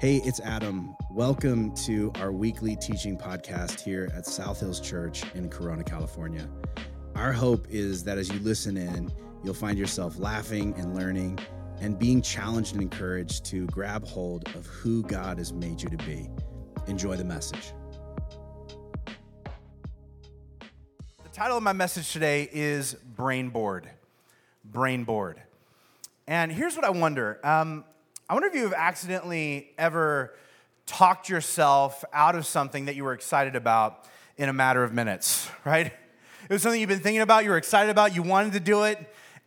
Hey, it's Adam. Welcome to our weekly teaching podcast here at South Hills Church in Corona, California. Our hope is that as you listen in, you'll find yourself laughing and learning and being challenged and encouraged to grab hold of who God has made you to be. Enjoy the message. The title of my message today is Brainboard. Brainboard. And here's what I wonder um, I wonder if you have accidentally ever talked yourself out of something that you were excited about in a matter of minutes, right? It was something you've been thinking about, you were excited about, you wanted to do it,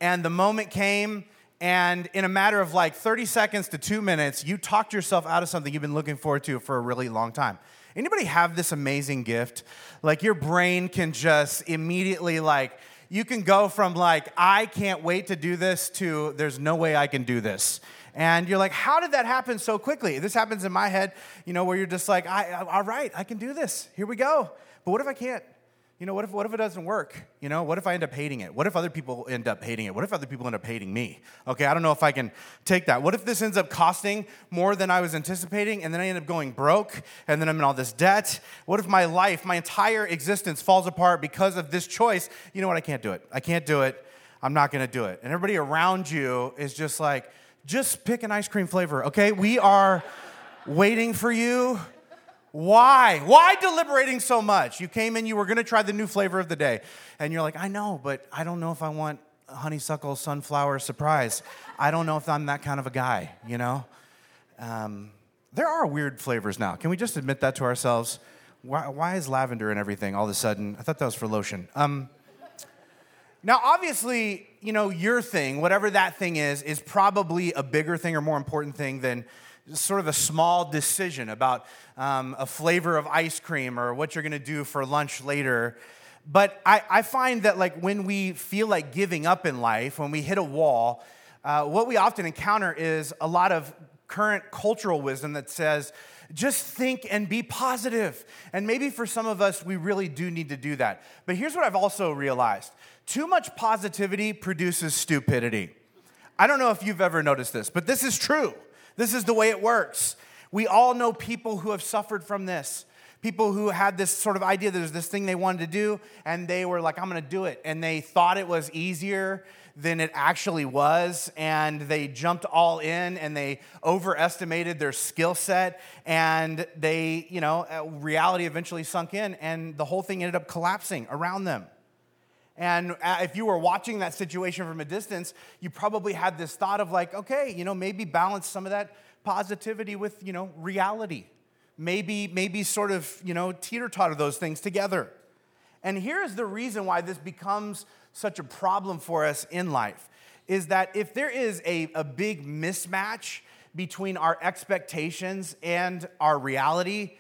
and the moment came, and in a matter of like 30 seconds to two minutes, you talked yourself out of something you've been looking forward to for a really long time. Anybody have this amazing gift? Like your brain can just immediately like, you can go from like, I can't wait to do this to there's no way I can do this. And you're like, how did that happen so quickly? This happens in my head, you know, where you're just like, I, all right, I can do this. Here we go. But what if I can't? You know, what if, what if it doesn't work? You know, what if I end up hating it? What if other people end up hating it? What if other people end up hating me? Okay, I don't know if I can take that. What if this ends up costing more than I was anticipating and then I end up going broke and then I'm in all this debt? What if my life, my entire existence falls apart because of this choice? You know what? I can't do it. I can't do it. I'm not gonna do it. And everybody around you is just like, just pick an ice cream flavor, okay? We are waiting for you. Why? Why deliberating so much? You came in, you were gonna try the new flavor of the day, and you're like, I know, but I don't know if I want honeysuckle sunflower surprise. I don't know if I'm that kind of a guy, you know? Um, there are weird flavors now. Can we just admit that to ourselves? Why, why is lavender and everything all of a sudden? I thought that was for lotion. Um, now, obviously, you know, your thing, whatever that thing is, is probably a bigger thing or more important thing than sort of a small decision about um, a flavor of ice cream or what you're going to do for lunch later. But I, I, find that, like, when we feel like giving up in life, when we hit a wall, uh, what we often encounter is a lot of current cultural wisdom that says, just think and be positive. And maybe for some of us, we really do need to do that. But here's what I've also realized too much positivity produces stupidity. I don't know if you've ever noticed this, but this is true. This is the way it works. We all know people who have suffered from this. People who had this sort of idea there's this thing they wanted to do, and they were like, I'm gonna do it. And they thought it was easier than it actually was, and they jumped all in and they overestimated their skill set, and they, you know, uh, reality eventually sunk in, and the whole thing ended up collapsing around them. And uh, if you were watching that situation from a distance, you probably had this thought of like, okay, you know, maybe balance some of that positivity with, you know, reality. Maybe, maybe sort of, you know, teeter totter those things together. And here's the reason why this becomes such a problem for us in life is that if there is a, a big mismatch between our expectations and our reality,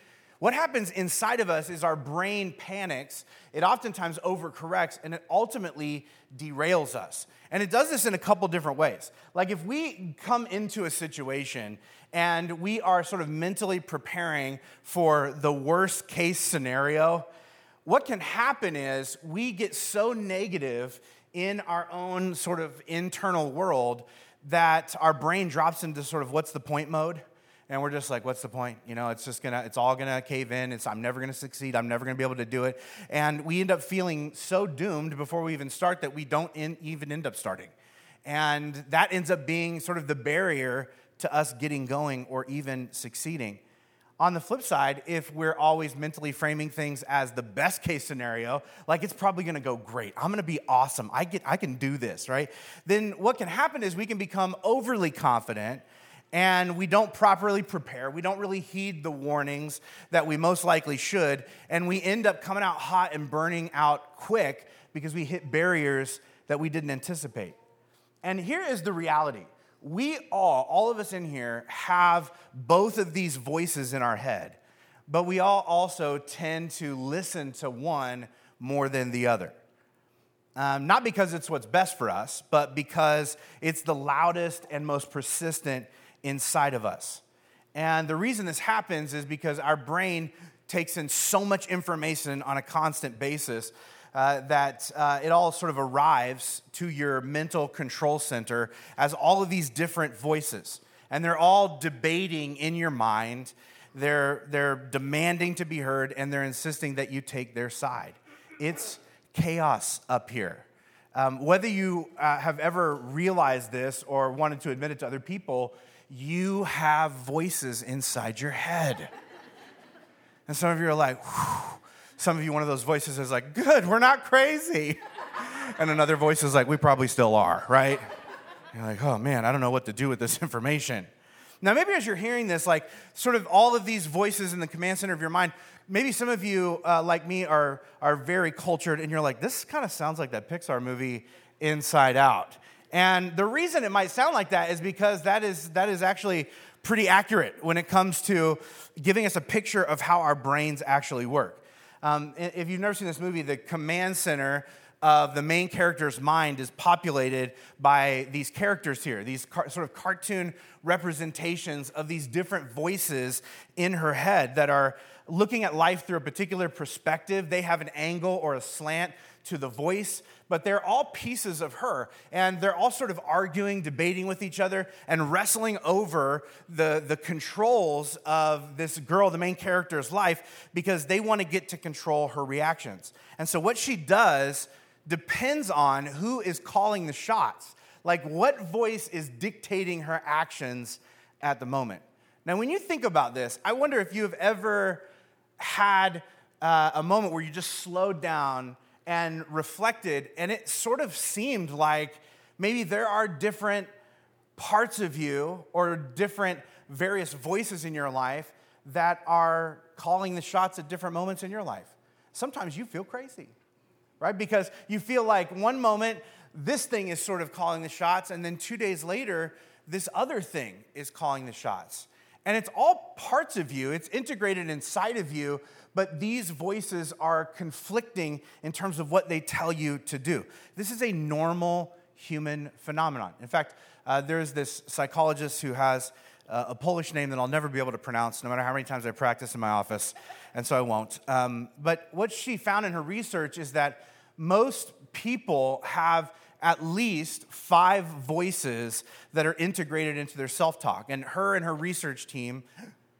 what happens inside of us is our brain panics. It oftentimes overcorrects and it ultimately derails us. And it does this in a couple different ways. Like if we come into a situation and we are sort of mentally preparing for the worst case scenario, what can happen is we get so negative in our own sort of internal world that our brain drops into sort of what's the point mode and we're just like what's the point? You know it's just gonna it's all gonna cave in. It's i'm never gonna succeed. I'm never gonna be able to do it. And we end up feeling so doomed before we even start that we don't in, even end up starting. And that ends up being sort of the barrier to us getting going or even succeeding. On the flip side, if we're always mentally framing things as the best case scenario, like it's probably gonna go great, I'm gonna be awesome, I, get, I can do this, right? Then what can happen is we can become overly confident and we don't properly prepare. We don't really heed the warnings that we most likely should. And we end up coming out hot and burning out quick because we hit barriers that we didn't anticipate. And here is the reality we all, all of us in here, have both of these voices in our head, but we all also tend to listen to one more than the other. Um, not because it's what's best for us, but because it's the loudest and most persistent inside of us. And the reason this happens is because our brain takes in so much information on a constant basis uh, that uh, it all sort of arrives to your mental control center as all of these different voices. and they're all debating in your mind. They're, they're demanding to be heard, and they're insisting that you take their side. It's chaos up here. Um, whether you uh, have ever realized this or wanted to admit it to other people, you have voices inside your head. And some of you are like, Whew. some of you, one of those voices is like, good, we're not crazy. and another voice is like, we probably still are, right? You're like, oh man, I don't know what to do with this information. Now, maybe as you're hearing this, like sort of all of these voices in the command center of your mind, maybe some of you, uh, like me, are, are very cultured and you're like, this kind of sounds like that Pixar movie, Inside Out. And the reason it might sound like that is because that is, that is actually pretty accurate when it comes to giving us a picture of how our brains actually work. Um, if you've never seen this movie, the command center of the main character's mind is populated by these characters here, these car- sort of cartoon representations of these different voices in her head that are looking at life through a particular perspective. They have an angle or a slant to the voice, but they're all pieces of her. And they're all sort of arguing, debating with each other, and wrestling over the, the controls of this girl, the main character's life, because they want to get to control her reactions. And so, what she does depends on who is calling the shots. Like, what voice is dictating her actions at the moment? Now, when you think about this, I wonder if you have ever had uh, a moment where you just slowed down and reflected, and it sort of seemed like maybe there are different parts of you or different various voices in your life that are calling the shots at different moments in your life. Sometimes you feel crazy right? Because you feel like one moment this thing is sort of calling the shots, and then two days later, this other thing is calling the shots. And it's all parts of you, it's integrated inside of you, but these voices are conflicting in terms of what they tell you to do. This is a normal human phenomenon. In fact, uh, there's this psychologist who has uh, a Polish name that I'll never be able to pronounce, no matter how many times I practice in my office, and so I won't. Um, but what she found in her research is that most people have at least five voices that are integrated into their self talk. And her and her research team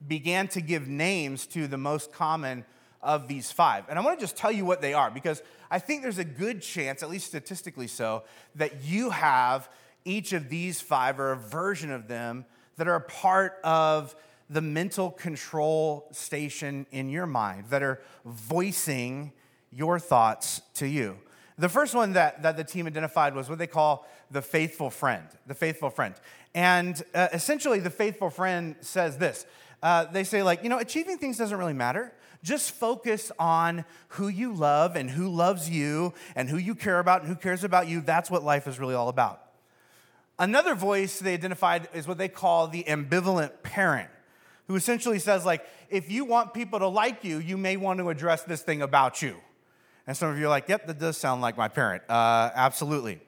began to give names to the most common of these five. And I want to just tell you what they are because I think there's a good chance, at least statistically so, that you have each of these five or a version of them that are a part of the mental control station in your mind, that are voicing your thoughts to you. The first one that, that the team identified was what they call the faithful friend. The faithful friend. And uh, essentially, the faithful friend says this uh, they say, like, you know, achieving things doesn't really matter. Just focus on who you love and who loves you and who you care about and who cares about you. That's what life is really all about. Another voice they identified is what they call the ambivalent parent, who essentially says, like, if you want people to like you, you may want to address this thing about you. And some of you are like, yep, that does sound like my parent. Uh, absolutely.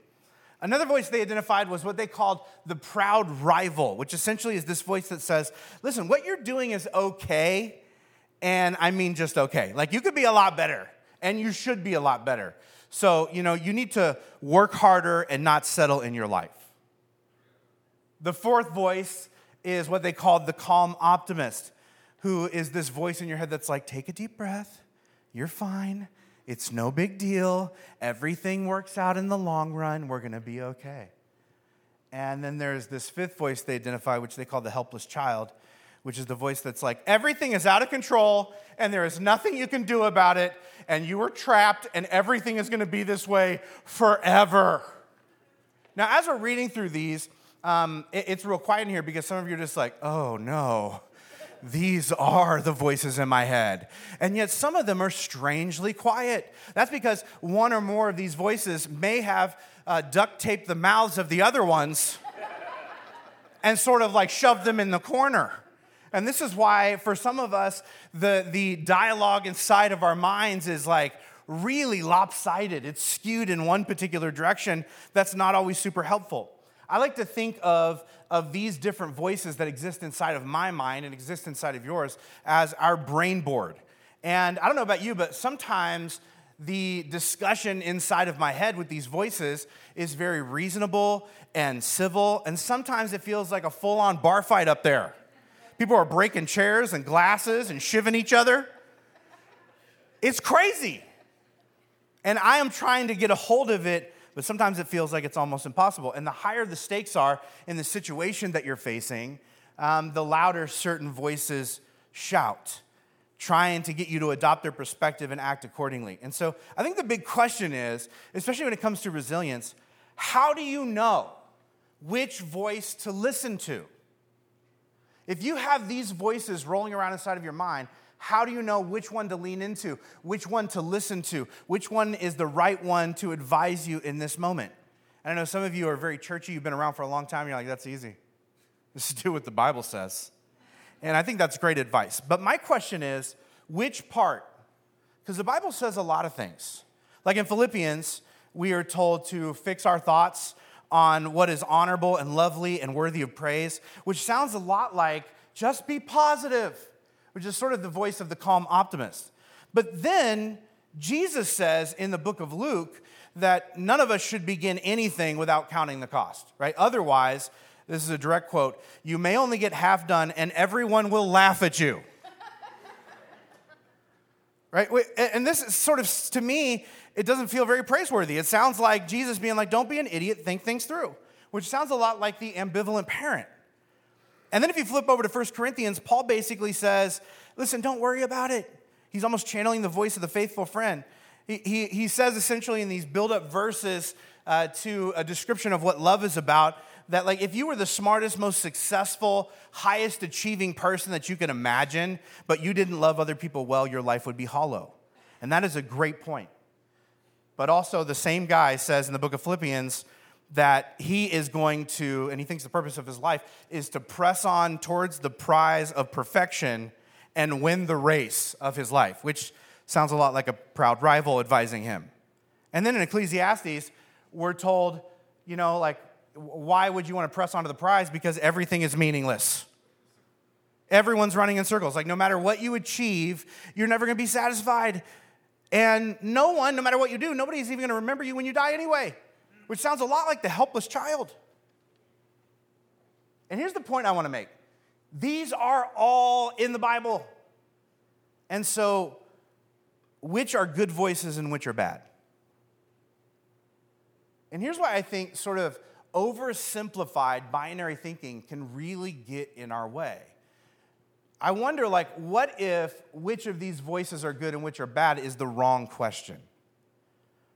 Another voice they identified was what they called the proud rival, which essentially is this voice that says, listen, what you're doing is okay, and I mean just okay. Like you could be a lot better, and you should be a lot better. So, you know, you need to work harder and not settle in your life. The fourth voice is what they called the calm optimist, who is this voice in your head that's like, take a deep breath, you're fine, it's no big deal. Everything works out in the long run. We're going to be okay. And then there's this fifth voice they identify, which they call the helpless child, which is the voice that's like, everything is out of control and there is nothing you can do about it, and you are trapped, and everything is going to be this way forever. Now, as we're reading through these, um, it, it's real quiet in here because some of you are just like, oh no these are the voices in my head. And yet some of them are strangely quiet. That's because one or more of these voices may have uh, duct taped the mouths of the other ones and sort of like shoved them in the corner. And this is why, for some of us, the, the dialogue inside of our minds is like really lopsided. It's skewed in one particular direction that's not always super helpful. I like to think of, of these different voices that exist inside of my mind and exist inside of yours as our brain board. And I don't know about you, but sometimes the discussion inside of my head with these voices is very reasonable and civil, and sometimes it feels like a full on bar fight up there. People are breaking chairs and glasses and shiving each other. It's crazy. And I am trying to get a hold of it, but sometimes it feels like it's almost impossible. And the higher the stakes are in the situation that you're facing, um, the louder certain voices shout trying to get you to adopt their perspective and act accordingly. And so I think the big question is, especially when it comes to resilience, how do you know which voice to listen to? If you have these voices rolling around inside of your mind, how do you know which one to lean into, which one to listen to, which one is the right one to advise you in this moment? And I know some of you are very churchy, you've been around for a long time, you're like, that's easy. Just do what the Bible says. And I think that's great advice. But my question is which part? Because the Bible says a lot of things. Like in Philippians, we are told to fix our thoughts on what is honorable and lovely and worthy of praise, which sounds a lot like just be positive, which is sort of the voice of the calm optimist. But then Jesus says in the book of Luke that none of us should begin anything without counting the cost, right? Otherwise, this is a direct quote. You may only get half done, and everyone will laugh at you. right? And this is sort of, to me, it doesn't feel very praiseworthy. It sounds like Jesus being like, don't be an idiot, think things through, which sounds a lot like the ambivalent parent. And then if you flip over to 1 Corinthians, Paul basically says, listen, don't worry about it. He's almost channeling the voice of the faithful friend. He, he, he says essentially in these build up verses uh, to a description of what love is about that like if you were the smartest, most successful, highest achieving person that you can imagine, but you didn't love other people well, your life would be hollow. And that is a great point. But also the same guy says in the book of Philippians that he is going to, and he thinks the purpose of his life is to press on towards the prize of perfection and win the race of his life, which sounds a lot like a proud rival advising him. And then in Ecclesiastes, we're told, you know, like why would you want to press onto the prize? Because everything is meaningless. Everyone's running in circles. Like, no matter what you achieve, you're never going to be satisfied. And no one, no matter what you do, nobody's even going to remember you when you die anyway, which sounds a lot like the helpless child. And here's the point I want to make these are all in the Bible. And so, which are good voices and which are bad? And here's why I think, sort of, oversimplified binary thinking can really get in our way. I wonder, like, what if which of these voices are good and which are bad is the wrong question?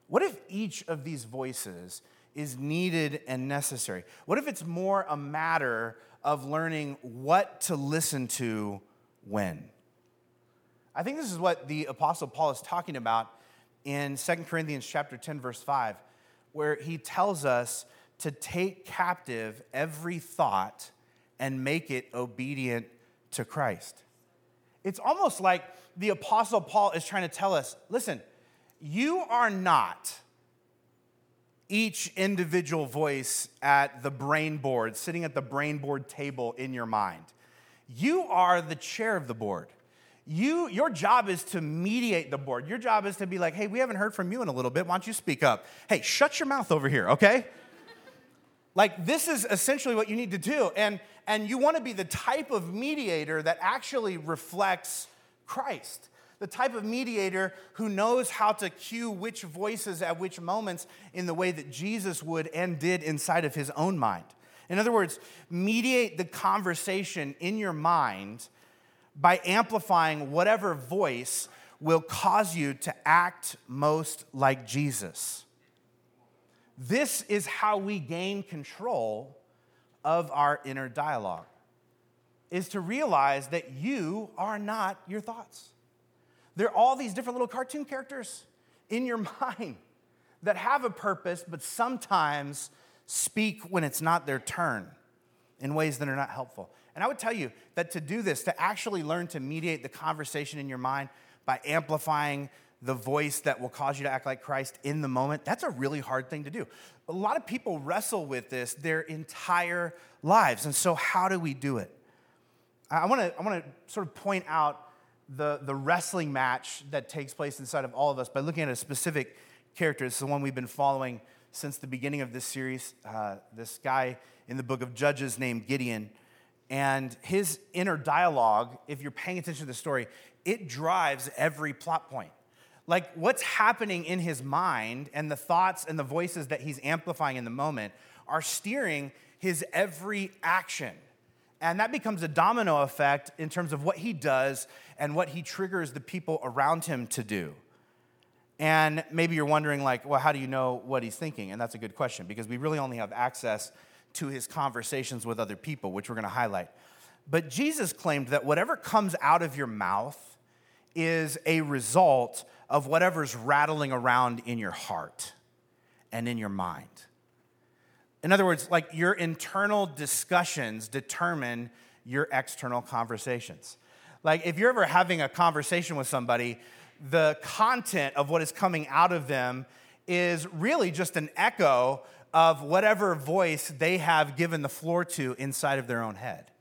What if each of these voices is needed and necessary? What if it's more a matter of learning what to listen to when? I think this is what the apostle Paul is talking about in 2 Corinthians chapter 10 verse 5 where he tells us to take captive every thought and make it obedient to Christ. It's almost like the Apostle Paul is trying to tell us listen, you are not each individual voice at the brain board, sitting at the brain board table in your mind. You are the chair of the board. You, your job is to mediate the board. Your job is to be like, hey, we haven't heard from you in a little bit. Why don't you speak up? Hey, shut your mouth over here, okay? Like, this is essentially what you need to do. And, and you want to be the type of mediator that actually reflects Christ. The type of mediator who knows how to cue which voices at which moments in the way that Jesus would and did inside of his own mind. In other words, mediate the conversation in your mind by amplifying whatever voice will cause you to act most like Jesus. This is how we gain control of our inner dialogue is to realize that you are not your thoughts. There are all these different little cartoon characters in your mind that have a purpose, but sometimes speak when it's not their turn in ways that are not helpful. And I would tell you that to do this, to actually learn to mediate the conversation in your mind by amplifying the voice that will cause you to act like Christ in the moment, that's a really hard thing to do. A lot of people wrestle with this their entire lives. And so, how do we do it? I wanna, I wanna sort of point out the, the wrestling match that takes place inside of all of us by looking at a specific character. It's the one we've been following since the beginning of this series. Uh, this guy in the book of Judges named Gideon. And his inner dialogue, if you're paying attention to the story, it drives every plot point. Like what's happening in his mind and the thoughts and the voices that he's amplifying in the moment are steering his every action. And that becomes a domino effect in terms of what he does and what he triggers the people around him to do. And maybe you're wondering, like, well, how do you know what he's thinking? And that's a good question because we really only have access to his conversations with other people, which we're going to highlight. But Jesus claimed that whatever comes out of your mouth is a result of whatever's rattling around in your heart and in your mind. In other words, like your internal discussions determine your external conversations. Like if you're ever having a conversation with somebody, the content of what is coming out of them is really just an echo of whatever voice they have given the floor to inside of their own head.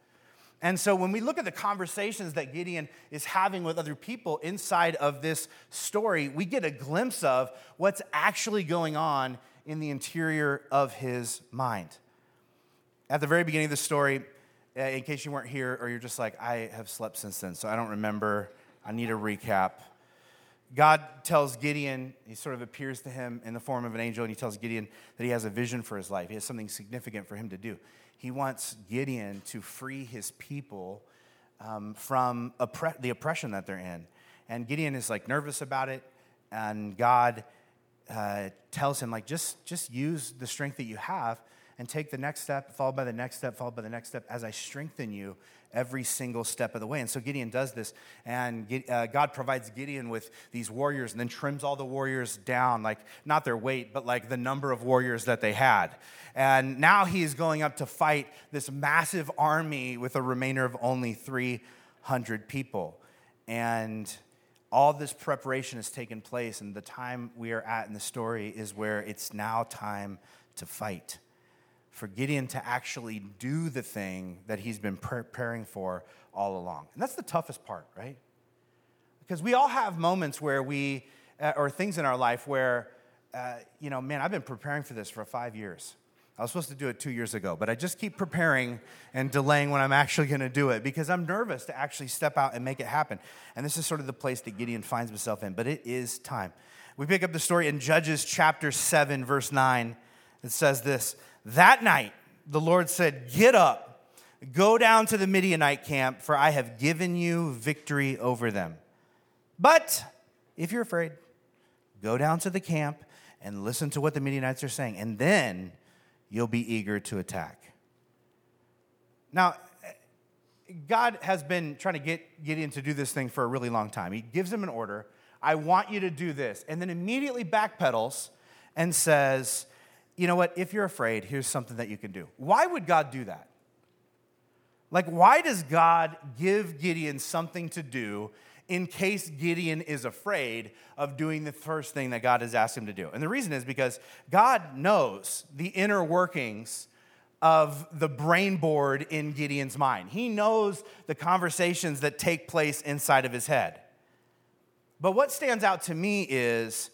And so when we look at the conversations that Gideon is having with other people inside of this story, we get a glimpse of what's actually going on in the interior of his mind. At the very beginning of the story, in case you weren't here or you're just like, I have slept since then, so I don't remember, I need a recap. God tells Gideon, he sort of appears to him in the form of an angel, and he tells Gideon that he has a vision for his life. He has something significant for him to do. He wants Gideon to free his people um, from oppre- the oppression that they're in. And Gideon is like nervous about it, and God uh, tells him, like, just, just use the strength that you have and take the next step, followed by the next step, followed by the next step, as I strengthen you every single step of the way. And so Gideon does this, and uh, God provides Gideon with these warriors and then trims all the warriors down, like not their weight, but like the number of warriors that they had. And now he's going up to fight this massive army with a remainder of only 300 people. And all this preparation has taken place, and the time we are at in the story is where it's now time to fight for Gideon to actually do the thing that he's been preparing for all along. And that's the toughest part, right? Because we all have moments where we, uh, or things in our life where, uh, you know, man, I've been preparing for this for five years. I was supposed to do it two years ago, but I just keep preparing and delaying when I'm actually going to do it because I'm nervous to actually step out and make it happen. And this is sort of the place that Gideon finds himself in, but it is time. We pick up the story in Judges chapter 7, verse 9. It says this that night, the Lord said, Get up, go down to the Midianite camp, for I have given you victory over them. But if you're afraid, go down to the camp and listen to what the Midianites are saying, and then you'll be eager to attack. Now, God has been trying to get Gideon to do this thing for a really long time. He gives him an order I want you to do this, and then immediately backpedals and says, you know what, if you're afraid, here's something that you can do. Why would God do that? Like, why does God give Gideon something to do in case Gideon is afraid of doing the first thing that God has asked him to do? And the reason is because God knows the inner workings of the brain board in Gideon's mind. He knows the conversations that take place inside of his head. But what stands out to me is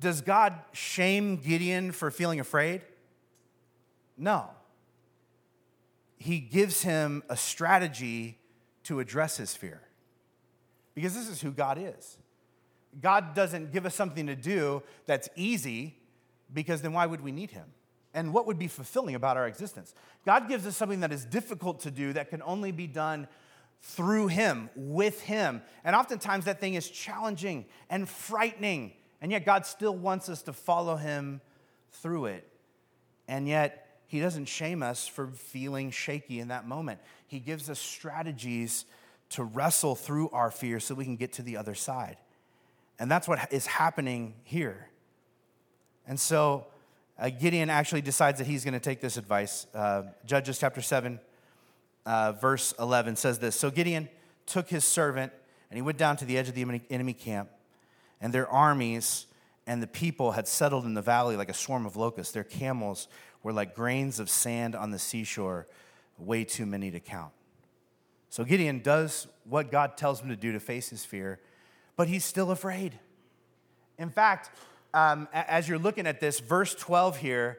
does God shame Gideon for feeling afraid? No. He gives him a strategy to address his fear. Because this is who God is. God doesn't give us something to do that's easy, because then why would we need him? And what would be fulfilling about our existence? God gives us something that is difficult to do that can only be done through him, with him. And oftentimes that thing is challenging and frightening and yet, God still wants us to follow Him through it. And yet, He doesn't shame us for feeling shaky in that moment. He gives us strategies to wrestle through our fear so we can get to the other side. And that's what is happening here. And so, uh, Gideon actually decides that he's going to take this advice. Uh, Judges chapter 7, uh, verse 11 says this So Gideon took his servant and he went down to the edge of the enemy camp and their armies and the people had settled in the valley like a swarm of locusts. Their camels were like grains of sand on the seashore, way too many to count. So Gideon does what God tells him to do to face his fear, but he's still afraid. In fact, um, as you're looking at this, verse 12 here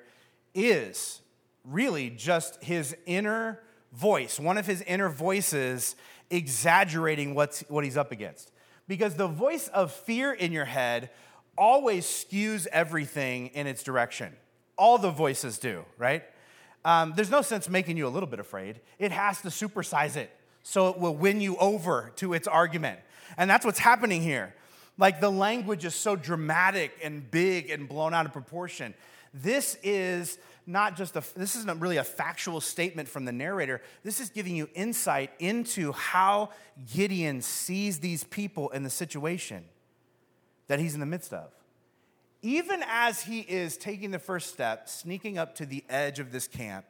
is really just his inner voice, one of his inner voices exaggerating what's, what he's up against. Because the voice of fear in your head always skews everything in its direction. All the voices do, right? Um, there's no sense making you a little bit afraid. It has to supersize it so it will win you over to its argument. And that's what's happening here. Like the language is so dramatic and big and blown out of proportion. This is not just a, this isn't really a factual statement from the narrator. This is giving you insight into how Gideon sees these people in the situation that he's in the midst of. Even as he is taking the first step, sneaking up to the edge of this camp,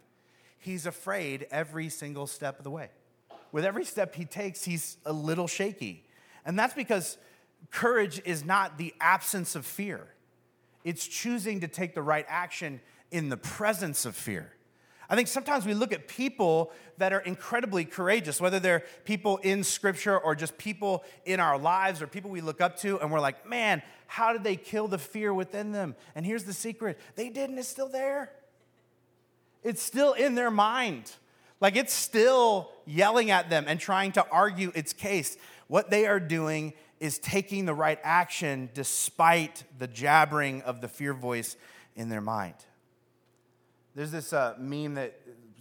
he's afraid every single step of the way. With every step he takes, he's a little shaky. And that's because courage is not the absence of fear, it's choosing to take the right action in the presence of fear. I think sometimes we look at people that are incredibly courageous, whether they're people in scripture or just people in our lives or people we look up to, and we're like, man, how did they kill the fear within them? And here's the secret they didn't, it's still there. It's still in their mind. Like it's still yelling at them and trying to argue its case. What they are doing is taking the right action despite the jabbering of the fear voice in their mind. There's this uh, meme that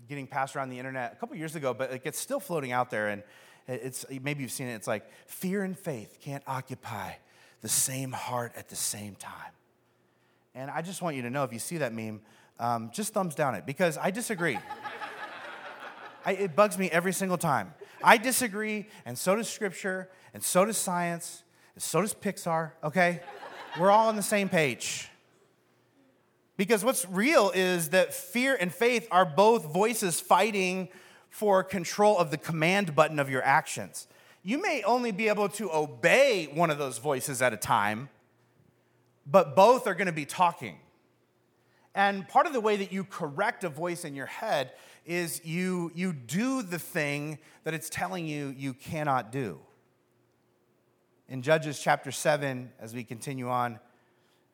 getting passed around the internet a couple years ago, but it gets still floating out there, and it's maybe you've seen it. It's like fear and faith can't occupy the same heart at the same time. And I just want you to know if you see that meme, um, just thumbs down it because I disagree. I, it bugs me every single time. I disagree, and so does Scripture, and so does science, and so does Pixar, okay? We're all on the same page. Because what's real is that fear and faith are both voices fighting for control of the command button of your actions. You may only be able to obey one of those voices at a time, but both are going to be talking. And part of the way that you correct a voice in your head is you, you do the thing that it's telling you you cannot do. In Judges chapter 7, as we continue on,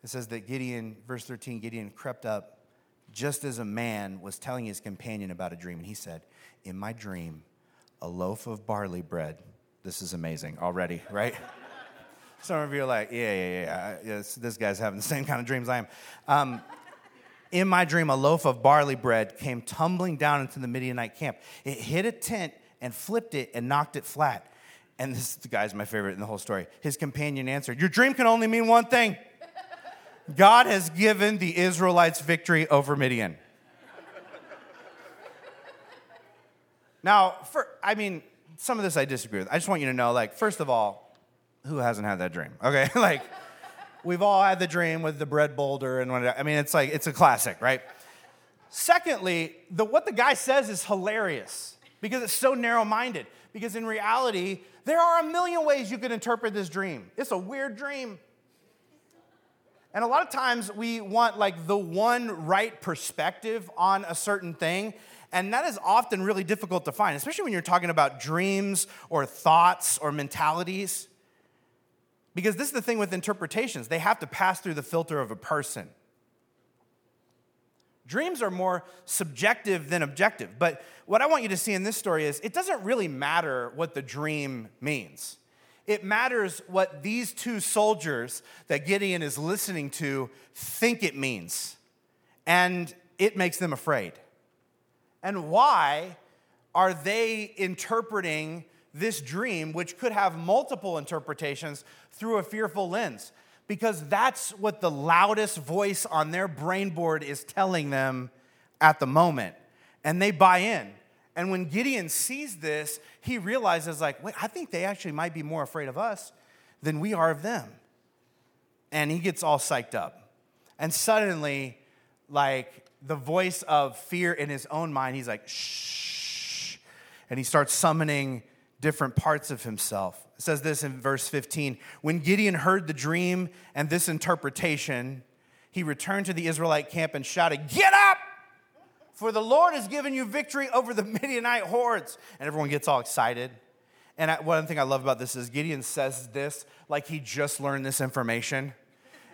it says that Gideon, verse 13, Gideon crept up just as a man was telling his companion about a dream. And he said, In my dream, a loaf of barley bread. This is amazing already, right? Some of you are like, yeah, yeah, yeah. Yes, this guy's having the same kind of dreams I am. Um, in my dream, a loaf of barley bread came tumbling down into the Midianite camp. It hit a tent and flipped it and knocked it flat. And this guy's my favorite in the whole story. His companion answered, Your dream can only mean one thing God has given the Israelites victory over Midian. now, for, I mean, some of this I disagree with. I just want you to know, like, first of all, who hasn't had that dream? Okay, like, we've all had the dream with the bread boulder and whatever. I mean, it's like, it's a classic, right? Secondly, the, what the guy says is hilarious because it's so narrow minded. Because in reality, there are a million ways you can interpret this dream. It's a weird dream. And a lot of times we want like the one right perspective on a certain thing. And that is often really difficult to find, especially when you're talking about dreams or thoughts or mentalities. Because this is the thing with interpretations, they have to pass through the filter of a person. Dreams are more subjective than objective. But what I want you to see in this story is it doesn't really matter what the dream means. It matters what these two soldiers that Gideon is listening to think it means. And it makes them afraid. And why are they interpreting this dream, which could have multiple interpretations, through a fearful lens? Because that's what the loudest voice on their brain board is telling them at the moment. And they buy in. And when Gideon sees this, he realizes, like, wait, I think they actually might be more afraid of us than we are of them. And he gets all psyched up. And suddenly, like, the voice of fear in his own mind, he's like, shh. And he starts summoning different parts of himself. It says this in verse 15 When Gideon heard the dream and this interpretation, he returned to the Israelite camp and shouted, Get up! For the Lord has given you victory over the Midianite hordes. And everyone gets all excited. And I, one thing I love about this is Gideon says this like he just learned this information.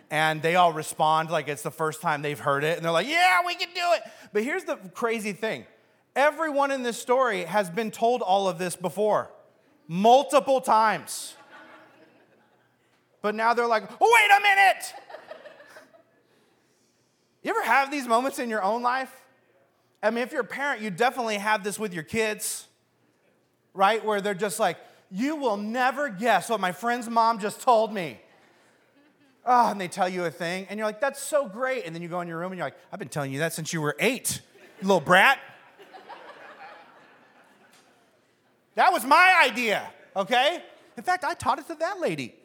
And they all respond like it's the first time they've heard it. And they're like, yeah, we can do it. But here's the crazy thing everyone in this story has been told all of this before, multiple times. But now they're like, oh, wait a minute. You ever have these moments in your own life? I mean, if you're a parent, you definitely have this with your kids right? Where they're just like, you will never guess what my friend's mom just told me. Oh, and they tell you a thing, and you're like, that's so great. And then you go in your room and you're like, I've been telling you that since you were eight, you little brat. that was my idea, okay? In fact, I taught it to that lady.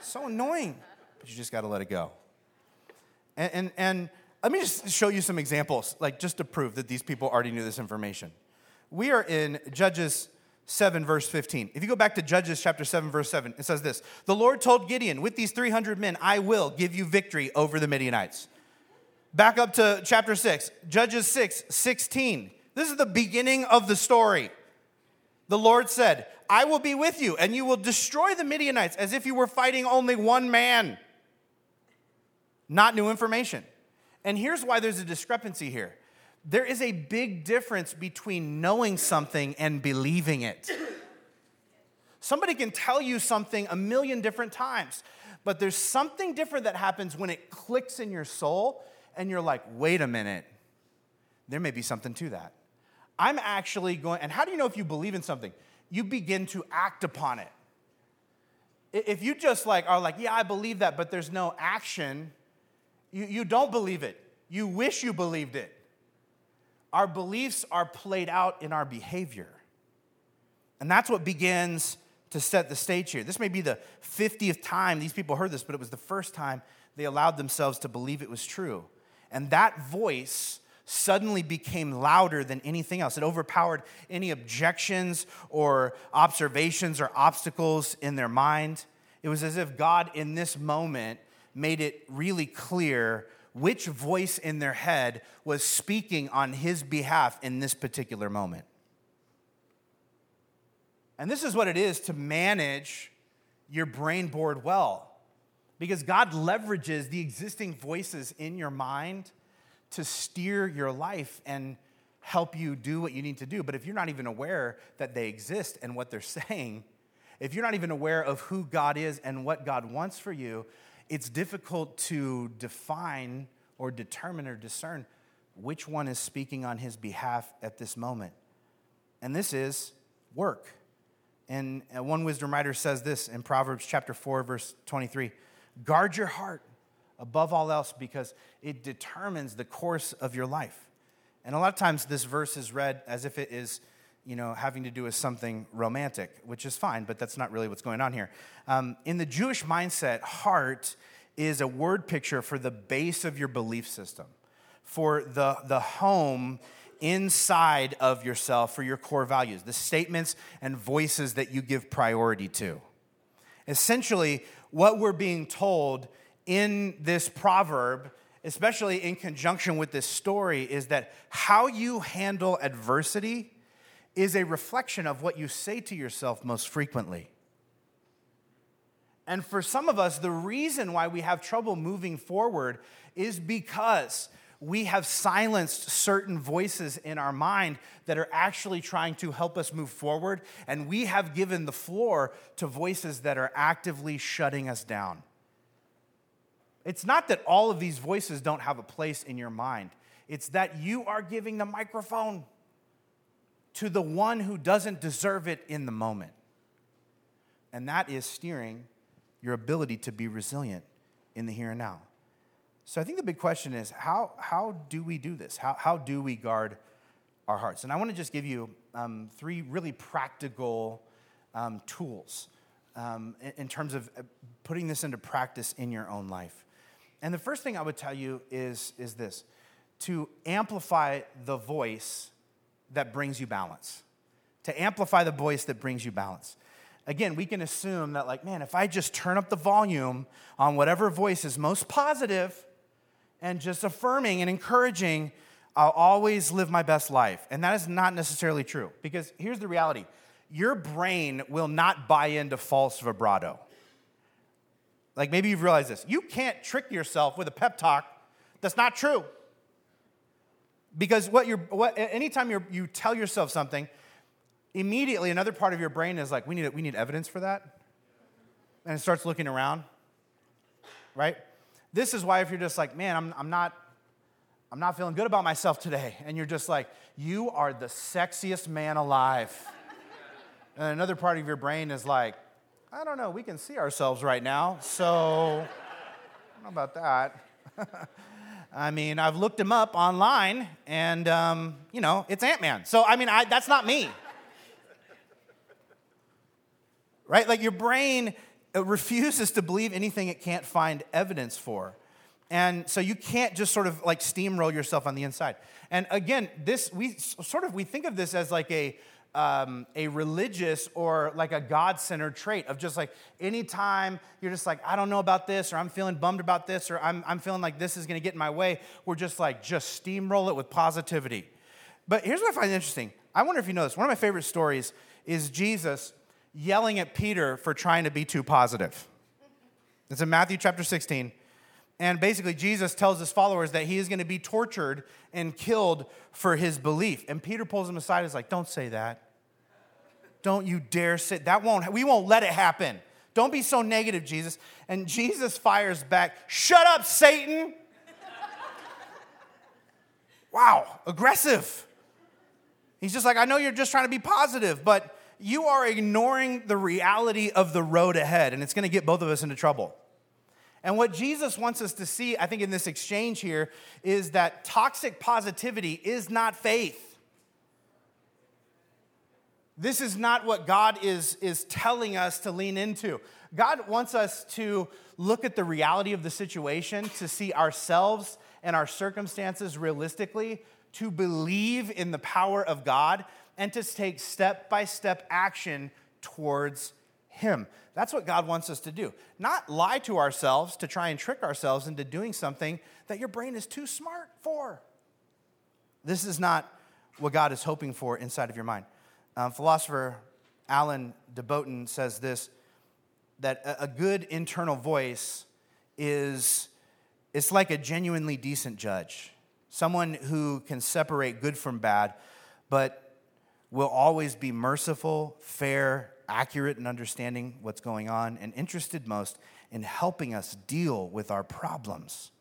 so annoying, but you just got to let it go. And, and, and let me just show you some examples, like just to prove that these people already knew this information. We are in Judges 7, verse 15. If you go back to Judges chapter 7, verse 7, it says this The Lord told Gideon, With these 300 men, I will give you victory over the Midianites. Back up to chapter 6, Judges 6, 16. This is the beginning of the story. The Lord said, I will be with you, and you will destroy the Midianites as if you were fighting only one man. Not new information. And here's why there's a discrepancy here there is a big difference between knowing something and believing it. Somebody can tell you something a million different times, but there's something different that happens when it clicks in your soul and you're like, wait a minute, there may be something to that. I'm actually going, and how do you know if you believe in something? You begin to act upon it. If you just like are like, yeah, I believe that, but there's no action, you, you don't believe it. You wish you believed it our beliefs are played out in our behavior. And that's what begins to set the stage here. This may be the 50th time these people heard this, but it was the first time they allowed themselves to believe it was true. And that voice suddenly became louder than anything else. It overpowered any objections or observations or obstacles in their mind. It was as if God, in this moment, made it really clear which voice in their head was speaking on his behalf in this particular moment. And this is what it is to manage your brain board well. Because God leverages the existing voices in your mind to steer your life and help you do what you need to do. But if you're not even aware that they exist and what they're saying, if you're not even aware of who God is and what God wants for you, it's difficult to define or determine or discern which one is speaking on his behalf at this moment. And this is work. And uh, one wisdom writer says this in Proverbs chapter 4, verse 23 Guard your heart above all else because it determines the course of your life. And a lot of times this verse is read as if it is you know, having to do with something romantic, which is fine, but that's not really what's going on here. Um, in the Jewish mindset, heart is a word picture for the base of your belief system, for the, the home inside of yourself, for your core values, the statements and voices that you give priority to. Essentially, what we're being told in this proverb especially in conjunction with this story, is that how you handle adversity is a reflection of what you say to yourself most frequently. And for some of us, the reason why we have trouble moving forward is because we have silenced certain voices in our mind that are actually trying to help us move forward, and we have given the floor to voices that are actively shutting us down. It's not that all of these voices don't have a place in your mind, it's that you are giving the microphone to the one who doesn't deserve it in the moment. And that is steering your ability to be resilient in the here and now. So I think the big question is how, how do we do this? How, how do we guard our hearts? And I want to just give you um, three really practical um, tools um, in, in terms of uh, putting this into practice in your own life. And the first thing I would tell you is, is this to amplify the voice that brings you balance, to amplify the voice that brings you balance. Again, we can assume that, like, man, if I just turn up the volume on whatever voice is most positive and just affirming and encouraging, I'll always live my best life. And that is not necessarily true because here's the reality your brain will not buy into false vibrato. Like maybe you've realized this. You can't trick yourself with a pep talk that's not true. Because what you're, what, anytime you you tell yourself something, immediately another part of your brain is like, we need, we need evidence for that. And it starts looking around, right? This is why if you're just like, man, I'm, I'm not, I'm not feeling good about myself today. And you're just like, you are the sexiest man alive. and another part of your brain is like, I don't know, we can see ourselves right now. So, I don't know about that. I mean, I've looked him up online, and, um, you know, it's Ant Man. So, I mean, I, that's not me. right? Like, your brain refuses to believe anything it can't find evidence for. And so you can't just sort of like steamroll yourself on the inside. And again, this, we sort of, we think of this as like a, um, a religious or like a God centered trait of just like anytime you're just like, I don't know about this, or I'm feeling bummed about this, or I'm, I'm feeling like this is gonna get in my way, we're just like, just steamroll it with positivity. But here's what I find interesting. I wonder if you know this. One of my favorite stories is Jesus yelling at Peter for trying to be too positive. It's in Matthew chapter 16. And basically, Jesus tells his followers that he is going to be tortured and killed for his belief. And Peter pulls him aside and is like, Don't say that. Don't you dare say that won't we won't let it happen. Don't be so negative, Jesus. And Jesus fires back, Shut up, Satan. wow, aggressive. He's just like, I know you're just trying to be positive, but you are ignoring the reality of the road ahead, and it's going to get both of us into trouble. And what Jesus wants us to see, I think, in this exchange here, is that toxic positivity is not faith. This is not what God is, is telling us to lean into. God wants us to look at the reality of the situation, to see ourselves and our circumstances realistically, to believe in the power of God, and to take step by step action towards Him. That's what God wants us to do. Not lie to ourselves to try and trick ourselves into doing something that your brain is too smart for. This is not what God is hoping for inside of your mind. Um, philosopher Alain de Botton says this that a, good internal voice is it's like a genuinely decent judge, someone who can separate good from bad, but will always be merciful, fair, accurate in understanding what's going on, and interested most in helping us deal with our problems.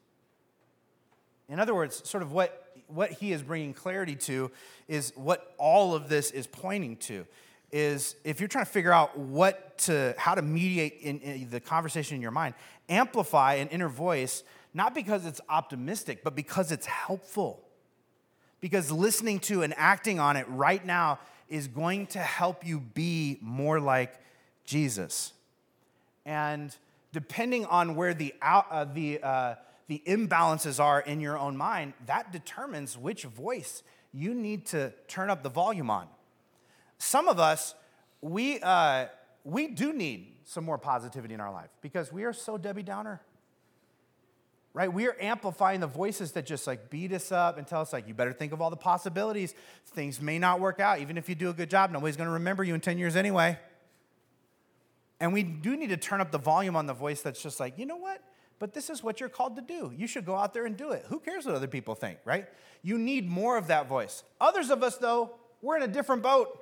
In other words, sort of what, what he is bringing clarity to is what all of this is pointing to is if you're trying to figure out what to how to mediate in, in, the conversation in your mind amplify an inner voice not because it's optimistic but because it's helpful because listening to and acting on it right now is going to help you be more like Jesus. And depending on where the, uh, the, uh, the imbalances are in your own mind, that determines which voice you need to turn up the volume on. Some of us, we, uh, we do need some more positivity in our life because we are so Debbie Downer right? We are amplifying the voices that just like beat us up and tell us, like, you better think of all the possibilities. Things may not work out. Even if you do a good job, nobody's going to remember you in 10 years anyway. And we do need to turn up the volume on the voice that's just like, you know what? But this is what you're called to do. You should go out there and do it. Who cares what other people think, right? You need more of that voice. Others of us, though, we're in a different boat.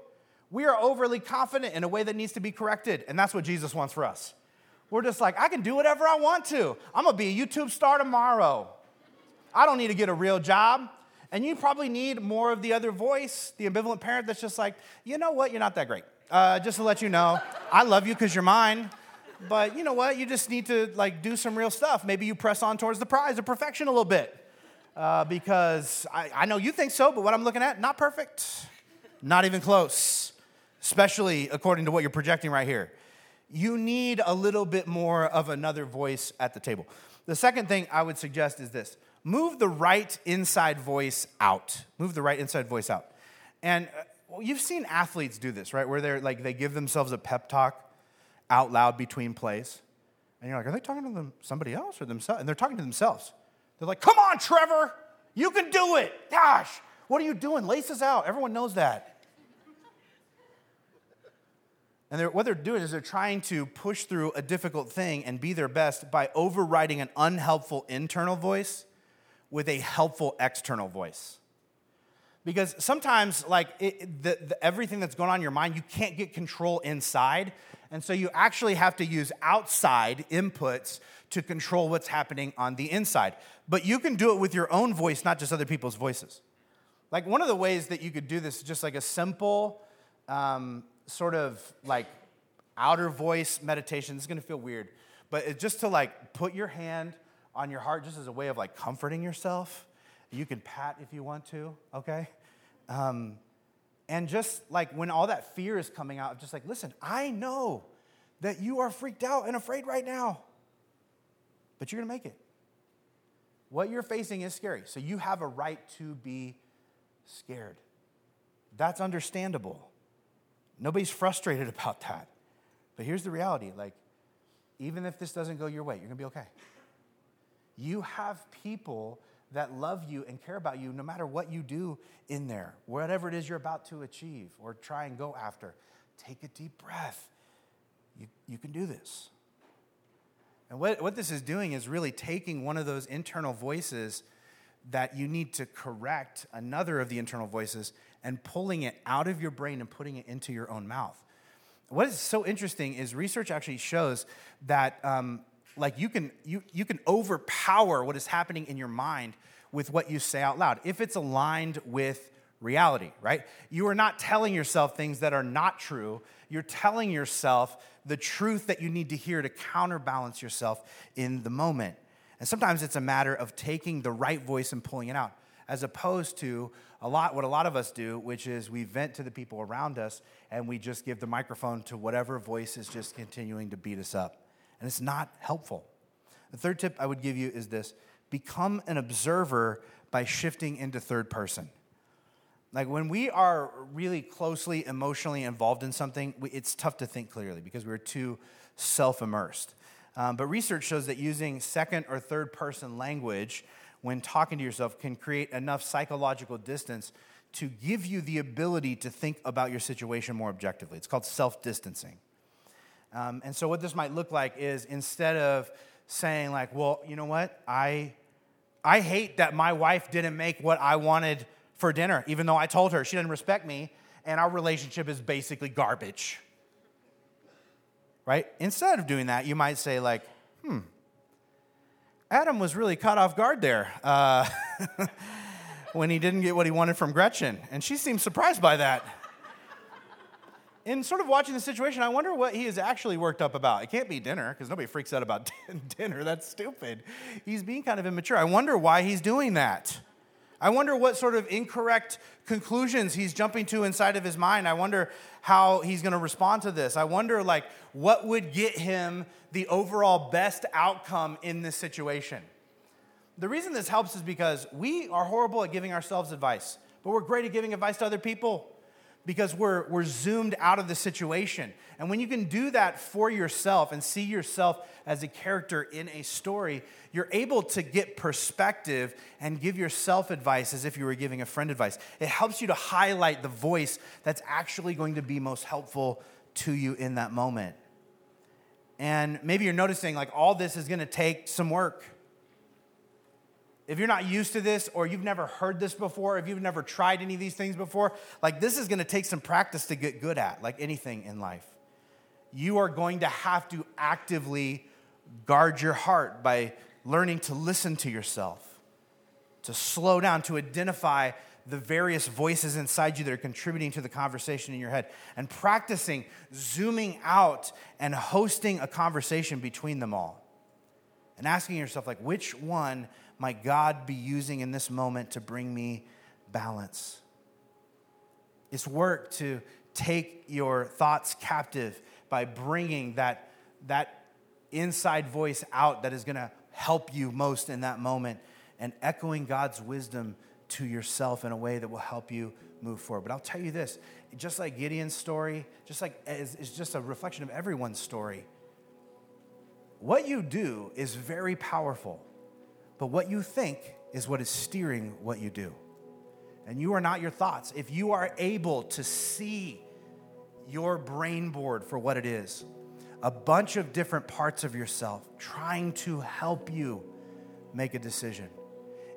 We are overly confident in a way that needs to be corrected. And that's what Jesus wants for us. We're just like, I can do whatever I want to. I'm gonna be a YouTube star tomorrow. I don't need to get a real job. And you probably need more of the other voice, the ambivalent parent that's just like, you know what, you're not that great. Uh, just to let you know, I love you because you're mine. But you know what, you just need to like do some real stuff. Maybe you press on towards the prize of perfection a little bit. Uh, because I, I know you think so, but what I'm looking at, not perfect, not even close, especially according to what you're projecting right here you need a little bit more of another voice at the table. The second thing I would suggest is this move the right inside voice out. Move the right inside voice out. And uh, well, you've seen athletes do this, right? Where they're like, they give themselves a pep talk out loud between plays. And you're like, are they talking to them, somebody else or themselves? And they're talking to themselves. They're like, come on, Trevor, You can do it. Gosh, what are you doing? Laces out. Everyone knows that. And they're, what they're doing is they're trying to push through a difficult thing and be their best by overriding an unhelpful internal voice with a helpful external voice. Because sometimes, like it, the, the, everything that's going on in your mind, you can't get control inside. And so you actually have to use outside inputs to control what's happening on the inside. But you can do it with your own voice, not just other people's voices. Like one of the ways that you could do this is just like a simple, um, sort of like outer voice meditation. This is gonna feel weird, but it's just to like put your hand on your heart just as a way of like comforting yourself. You can pat if you want to, okay? Um, and just like when all that fear is coming out, just like, listen, I know that you are freaked out and afraid right now, but you're gonna make it. What you're facing is scary, so you have a right to be scared. That's understandable. Nobody's frustrated about that. But here's the reality like, even if this doesn't go your way, you're gonna be okay. You have people that love you and care about you no matter what you do in there, whatever it is you're about to achieve or try and go after. Take a deep breath. You, you can do this. And what, what this is doing is really taking one of those internal voices that you need to correct another of the internal voices and pulling it out of your brain and putting it into your own mouth. What is so interesting is research actually shows that um, like you can you, you can overpower what is happening in your mind with what you say out loud if it's aligned with reality right? You are not telling yourself things that are not true. You're telling yourself the truth that you need to hear to counterbalance yourself in the moment. And sometimes it's a matter of taking the right voice and pulling it out, as opposed to a lot what a lot of us do, which is we vent to the people around us and we just give the microphone to whatever voice is just continuing to beat us up. And it's not helpful. The third tip I would give you is this become an observer by shifting into third person. Like when we are really closely emotionally involved in something, it's tough to think clearly because we're too self immersed. Um, but research shows that using second or third person language when talking to yourself can create enough psychological distance to give you the ability to think about your situation more objectively. It's called self distancing. Um, and so, what this might look like is instead of saying, like, well, you know what? I, I hate that my wife didn't make what I wanted for dinner, even though I told her she didn't respect me, and our relationship is basically garbage right? Instead of doing that, you might say, like, hmm, Adam was really caught off guard there uh, when he didn't get what he wanted from Gretchen. And she seemed surprised by that. In sort of watching the situation, I wonder what he is actually worked up about. It can't be dinner, because nobody freaks out about dinner. That's stupid. He's being kind of immature. I wonder why he's doing that. I wonder what sort of incorrect conclusions he's jumping to inside of his mind. I wonder how he's going to respond to this. I wonder like what would get him the overall best outcome in this situation. The reason this helps is because we are horrible at giving ourselves advice, but we're great at giving advice to other people because we're, we're zoomed out of the situation. And when you can do that for yourself and see yourself as a character in a story, you're able to get perspective and give yourself advice as if you were giving a friend advice. It helps you to highlight the voice that's actually going to be most helpful to you in that moment. And maybe you're noticing like all this is gonna take some work. If you're not used to this or you've never heard this before, if you've never tried any of these things before, like this is gonna take some practice to get good at, like anything in life. You are going to have to actively guard your heart by learning to listen to yourself, to slow down, to identify the various voices inside you that are contributing to the conversation in your head, and practicing zooming out and hosting a conversation between them all. And asking yourself, like, which one might God be using in this moment to bring me balance? It's work to take your thoughts captive by bringing that, that inside voice out that is going to help you most in that moment and echoing God's wisdom to yourself in a way that will help you move forward. But I'll tell you this just like Gideon's story, just like it's just a reflection of everyone's story. What you do is very powerful. But what you think is what is steering what you do. And you are not your thoughts. If you are able to see your brain board for what it is, a bunch of different parts of yourself trying to help you make a decision.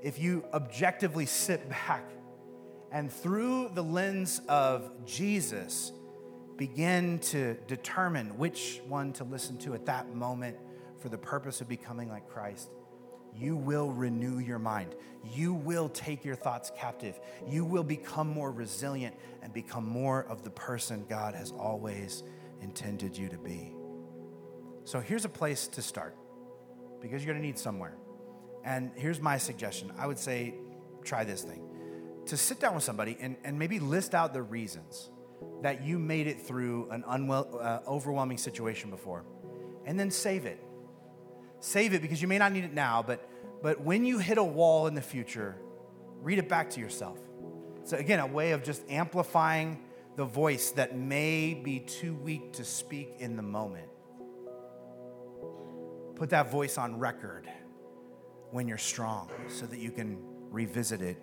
If you objectively sit back and through the lens of Jesus, begin to determine which one to listen to at that moment for the purpose of becoming like Christ, you will renew your mind. You will take your thoughts captive. You will become more resilient and become more of the person God has always intended you to be. So here's a place to start because you're going to need somewhere. And here's my suggestion I would say try this thing to sit down with somebody and, and maybe list out the reasons that you made it through an unwell, uh, overwhelming situation before, and then save it. Save it because you may not need it now, but, but when you hit a wall in the future, read it back to yourself. So, again, a way of just amplifying the voice that may be too weak to speak in the moment. Put that voice on record when you're strong so that you can revisit it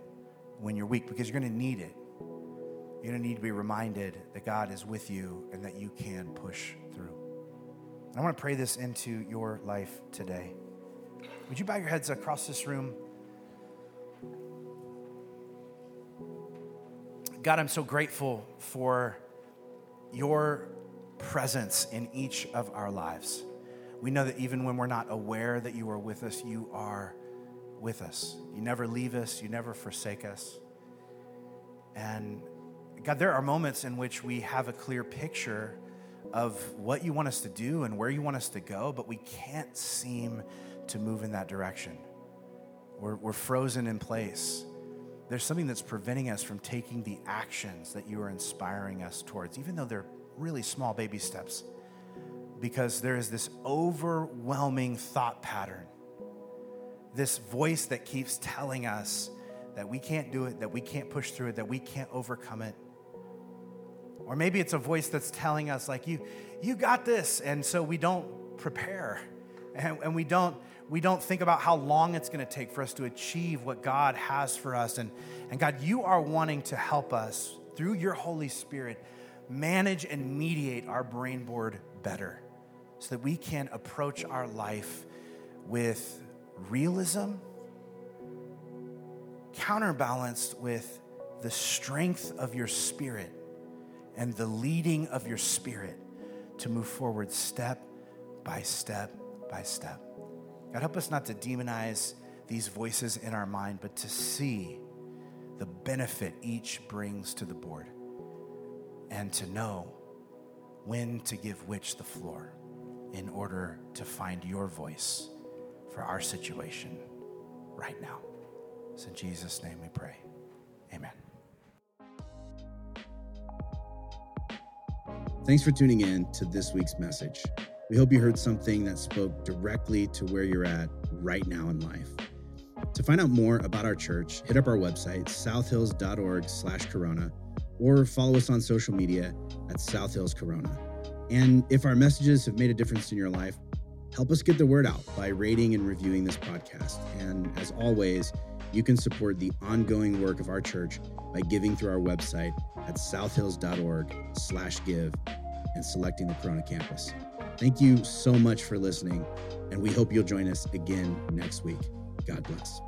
when you're weak because you're going to need it. You're going to need to be reminded that God is with you and that you can push through. And I want to pray this into your life today. Would you bow your heads across this room? God, I'm so grateful for your presence in each of our lives. We know that even when we're not aware that you are with us, you are with us. You never leave us, you never forsake us. And God, there are moments in which we have a clear picture of what you want us to do and where you want us to go, but we can't seem to move in that direction. We're, we're frozen in place. There's something that's preventing us from taking the actions that you are inspiring us towards, even though they're really small baby steps, because there is this overwhelming thought pattern, this voice that keeps telling us that we can't do it, that we can't push through it, that we can't overcome it. Or maybe it's a voice that's telling us, like, you, you got this. And so we don't prepare and, and we, don't, we don't think about how long it's going to take for us to achieve what God has for us. And, and God, you are wanting to help us through your Holy Spirit manage and mediate our brain board better so that we can approach our life with realism, counterbalanced with the strength of your spirit and the leading of your spirit to move forward step by step by step. God, help us not to demonize these voices in our mind, but to see the benefit each brings to the board and to know when to give which the floor in order to find your voice for our situation right now. It's in Jesus' name we pray. Amen. Thanks for tuning in to this week's message. We hope you heard something that spoke directly to where you're at right now in life. To find out more about our church, hit up our website, southhills.org slash corona, or follow us on social media at Southhills Corona. And if our messages have made a difference in your life, help us get the word out by rating and reviewing this podcast. And as always, you can support the ongoing work of our church by giving through our website at southhills.org slash give and selecting the Corona campus. Thank you so much for listening, and we hope you'll join us again next week. God bless.